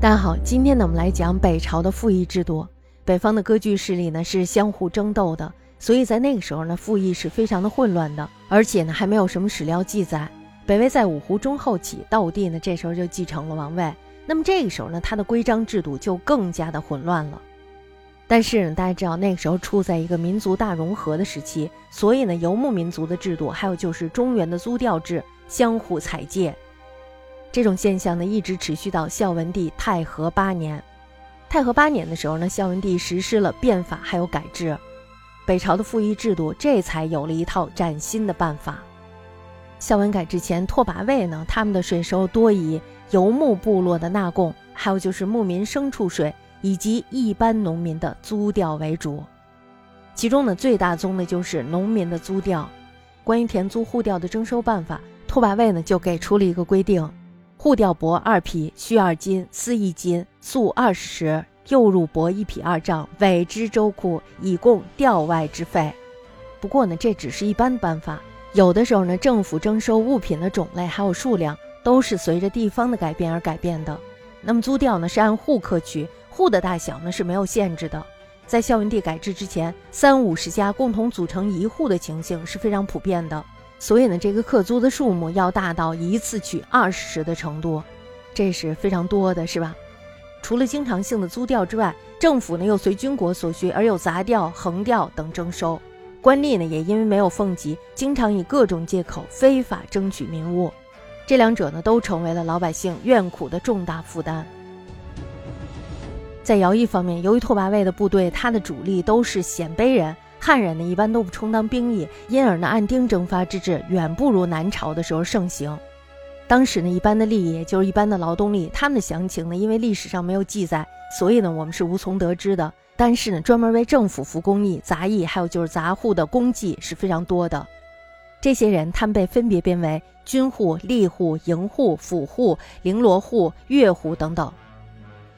大家好，今天呢，我们来讲北朝的赋役制度。北方的割据势力呢是相互争斗的，所以在那个时候呢，赋役是非常的混乱的，而且呢还没有什么史料记载。北魏在五胡中后期，道武帝呢这时候就继承了王位，那么这个时候呢，他的规章制度就更加的混乱了。但是，大家知道那个时候处在一个民族大融合的时期，所以呢，游牧民族的制度，还有就是中原的租调制，相互采借。这种现象呢，一直持续到孝文帝太和八年。太和八年的时候呢，孝文帝实施了变法，还有改制，北朝的赋役制度这才有了一套崭新的办法。孝文改制前，拓跋魏呢，他们的税收多以游牧部落的纳贡，还有就是牧民牲畜税以及一般农民的租调为主。其中呢，最大宗的就是农民的租调。关于田租户调的征收办法，拓跋魏呢就给出了一个规定。户调帛二匹，须二斤，丝一斤，粟二十石，又入帛一匹二丈，委之州库，以供调外之费。不过呢，这只是一般的办法。有的时候呢，政府征收物品的种类还有数量，都是随着地方的改变而改变的。那么租调呢，是按户克取，户的大小呢是没有限制的。在孝文帝改制之前，三五十家共同组成一户的情形是非常普遍的。所以呢，这个客租的数目要大到一次取二十的程度，这是非常多的，是吧？除了经常性的租调之外，政府呢又随军国所需而有杂调、横调等征收。官吏呢也因为没有俸级，经常以各种借口非法征取民物，这两者呢都成为了老百姓怨苦的重大负担。在徭役方面，由于拓跋魏的部队，他的主力都是鲜卑人。汉人呢一般都不充当兵役，因而呢按丁征发之制远不如南朝的时候盛行。当时呢一般的吏役就是一般的劳动力，他们的详情呢因为历史上没有记载，所以呢我们是无从得知的。但是呢专门为政府服公役、杂役，还有就是杂户的公绩是非常多的。这些人他们被分别编为军户、吏户、营户、府户、绫罗户、乐户等等。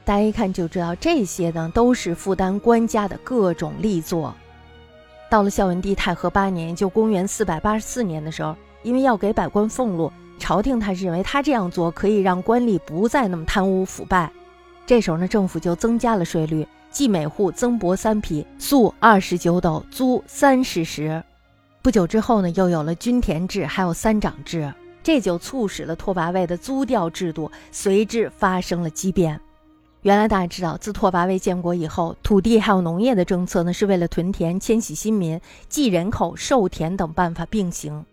大家一看就知道，这些呢都是负担官家的各种力作。到了孝文帝太和八年，就公元四百八十四年的时候，因为要给百官俸禄，朝廷他是认为他这样做可以让官吏不再那么贪污腐败。这时候呢，政府就增加了税率，即每户增帛三匹，粟二十九斗，租三十石。不久之后呢，又有了均田制，还有三长制，这就促使了拓跋魏的租调制度随之发生了畸变。原来大家知道，自拓跋魏建国以后，土地还有农业的政策呢，是为了屯田、迁徙新民、计人口、授田等办法并行。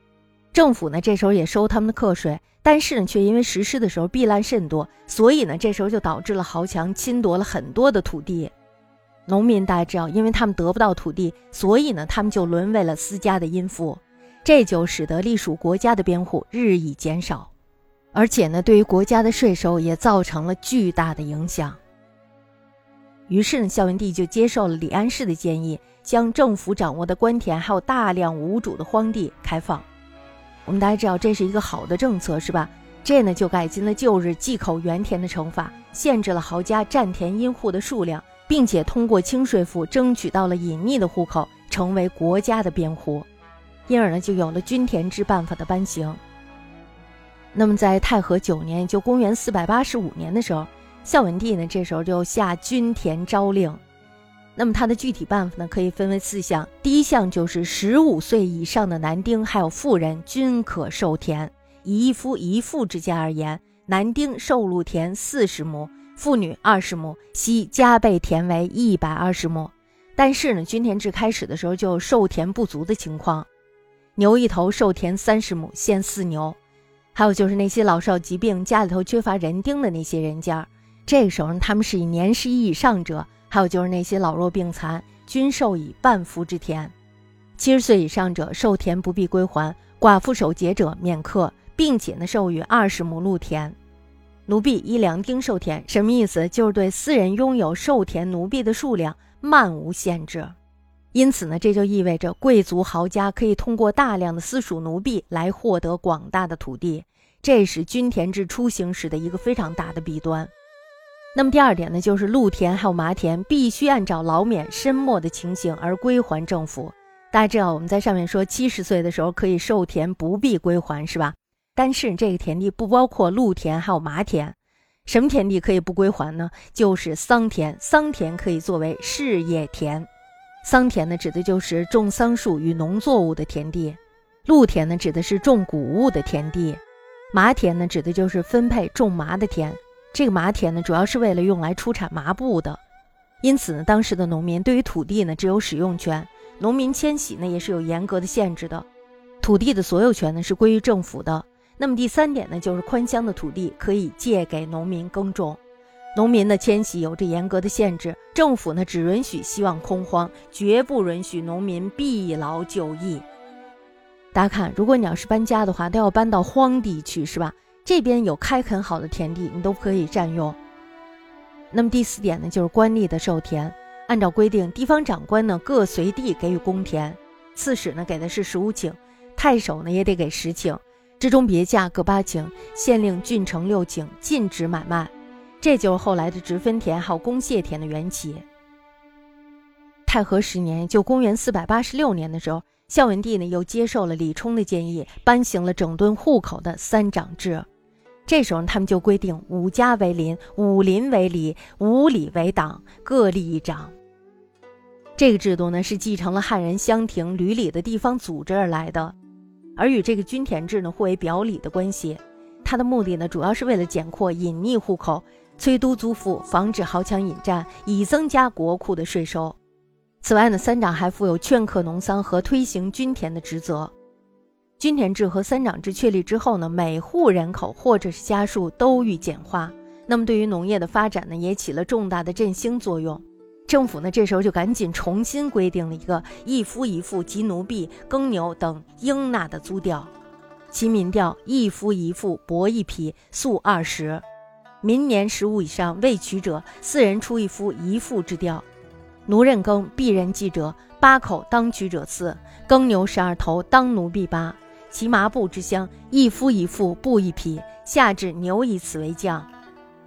政府呢，这时候也收他们的课税，但是呢，却因为实施的时候弊烂甚多，所以呢，这时候就导致了豪强侵夺了很多的土地。农民大家知道，因为他们得不到土地，所以呢，他们就沦为了私家的阴妇，这就使得隶属国家的边户日益减少。而且呢，对于国家的税收也造成了巨大的影响。于是呢，孝文帝就接受了李安世的建议，将政府掌握的官田还有大量无主的荒地开放。我们大家知道，这是一个好的政策，是吧？这呢就改进了旧日忌口原田的惩罚，限制了豪家占田阴户的数量，并且通过清税赋争取到了隐匿的户口，成为国家的边户。因而呢，就有了均田制办法的颁行。那么，在太和九年，就公元四百八十五年的时候，孝文帝呢，这时候就下均田诏令。那么，他的具体办法呢，可以分为四项。第一项就是十五岁以上的男丁还有妇人均可授田。以一夫一妇之家而言，男丁受禄田四十亩，妇女二十亩，悉加倍田为一百二十亩。但是呢，均田制开始的时候就有授田不足的情况，牛一头授田三十亩，限四牛。还有就是那些老少疾病、家里头缺乏人丁的那些人家，这个时候他们是以年十一以上者，还有就是那些老弱病残，均授以半夫之田；七十岁以上者授田不必归还，寡妇守节者免课，并且呢授予二十亩禄田。奴婢依粮丁授田，什么意思？就是对私人拥有授田奴婢的数量漫无限制。因此呢，这就意味着贵族豪家可以通过大量的私属奴婢来获得广大的土地，这是均田制初行时的一个非常大的弊端。那么第二点呢，就是禄田还有麻田必须按照老免申没的情形而归还政府。大家知道我们在上面说七十岁的时候可以授田不必归还，是吧？但是这个田地不包括禄田还有麻田，什么田地可以不归还呢？就是桑田，桑田可以作为事业田。桑田呢，指的就是种桑树与农作物的田地；露田呢，指的是种谷物的田地；麻田呢，指的就是分配种麻的田。这个麻田呢，主要是为了用来出产麻布的。因此呢，当时的农民对于土地呢，只有使用权。农民迁徙呢，也是有严格的限制的。土地的所有权呢，是归于政府的。那么第三点呢，就是宽乡的土地可以借给农民耕种。农民的迁徙有着严格的限制，政府呢只允许希望空荒，绝不允许农民闭劳就义。大家看，如果你要是搬家的话，都要搬到荒地去，是吧？这边有开垦好的田地，你都可以占用。那么第四点呢，就是官吏的授田。按照规定，地方长官呢各随地给予公田，刺史呢给的是十五顷，太守呢也得给十顷，之中别驾各八顷，县令、郡城六顷，禁止买卖。这就是后来的直分田还有公谢田的缘起。太和十年，就公元四百八十六年的时候，孝文帝呢又接受了李冲的建议，颁行了整顿户口的三长制。这时候他们就规定五家为邻，五邻为里，五里为党，各立一长。这个制度呢是继承了汉人乡亭吕里的地方组织而来的，而与这个均田制呢互为表里的关系。它的目的呢主要是为了减扩隐匿户口。催督租赋，防止豪强引战，以增加国库的税收。此外呢，三长还负有劝课农桑和推行均田的职责。均田制和三长制确立之后呢，每户人口或者是家数都愈简化。那么对于农业的发展呢，也起了重大的振兴作用。政府呢，这时候就赶紧重新规定了一个一夫一妇及奴婢、耕牛等应纳的租调。其民调一夫一妇帛一匹，粟二十。民年十五以上未娶者，四人出一夫一妇之调；奴任耕，必人计者，八口当取者四，耕牛十二头当奴婢八。其麻布之乡，一夫一妇布一匹，下至牛以此为将。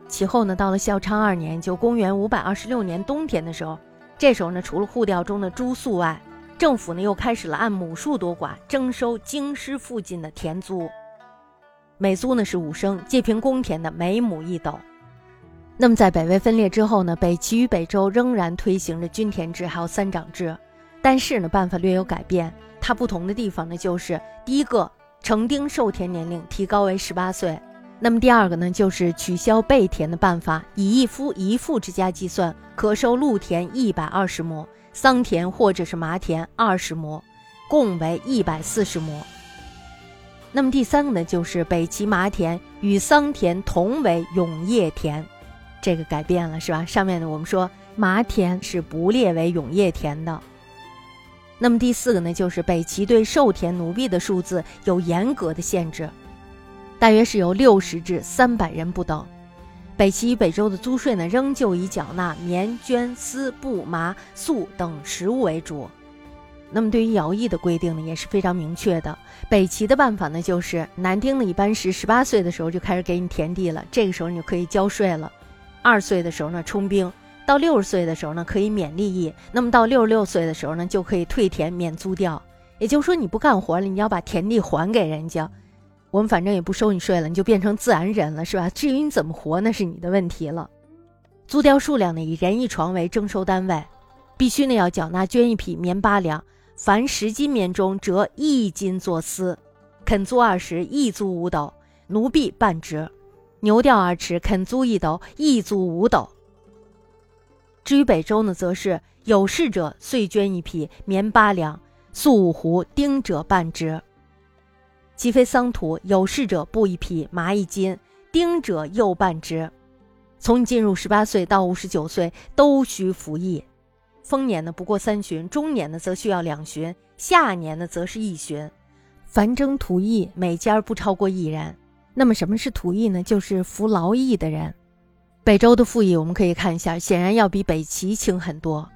其后呢，到了孝昌二年，就公元五百二十六年冬天的时候，这时候呢，除了户调中的猪粟外，政府呢又开始了按亩数多寡征收京师附近的田租。每租呢是五升，借凭公田的每亩一斗。那么在北魏分裂之后呢，北齐与北周仍然推行着均田制，还有三长制，但是呢办法略有改变。它不同的地方呢，就是第一个成丁授田年龄提高为十八岁。那么第二个呢，就是取消备田的办法，以一夫一妇之家计算，可收露田一百二十亩，桑田或者是麻田二十亩，共为一百四十亩。那么第三个呢，就是北齐麻田与桑田同为永业田，这个改变了是吧？上面呢我们说麻田是不列为永业田的。那么第四个呢，就是北齐对授田奴婢的数字有严格的限制，大约是由六十至三百人不等。北齐与北周的租税呢，仍旧以缴纳棉、绢、丝、布、麻、粟等实物为主。那么对于徭役的规定呢，也是非常明确的。北齐的办法呢，就是男丁呢一般是十八岁的时候就开始给你田地了，这个时候你就可以交税了。二岁的时候呢充兵，到六十岁的时候呢可以免利益，那么到六十六岁的时候呢就可以退田免租调。也就是说你不干活了，你要把田地还给人家，我们反正也不收你税了，你就变成自然人了，是吧？至于你怎么活，那是你的问题了。租调数量呢以人一床为征收单位，必须呢要缴纳捐一匹棉八两。凡十斤棉中，折一斤作丝；肯租二十，亦租五斗；奴婢半职；牛调二尺，肯租一斗，一租五斗。至于北周呢，则是有事者遂捐一匹棉八两，粟五斛；丁者半只。其非桑土，有事者布一匹麻一斤，丁者又半只。从你进入十八岁到五十九岁，都需服役。丰年呢不过三旬，中年呢则需要两旬，夏年呢则是一旬。凡征土役，每家不超过一人。那么什么是土役呢？就是服劳役的人。北周的赋役我们可以看一下，显然要比北齐轻很多。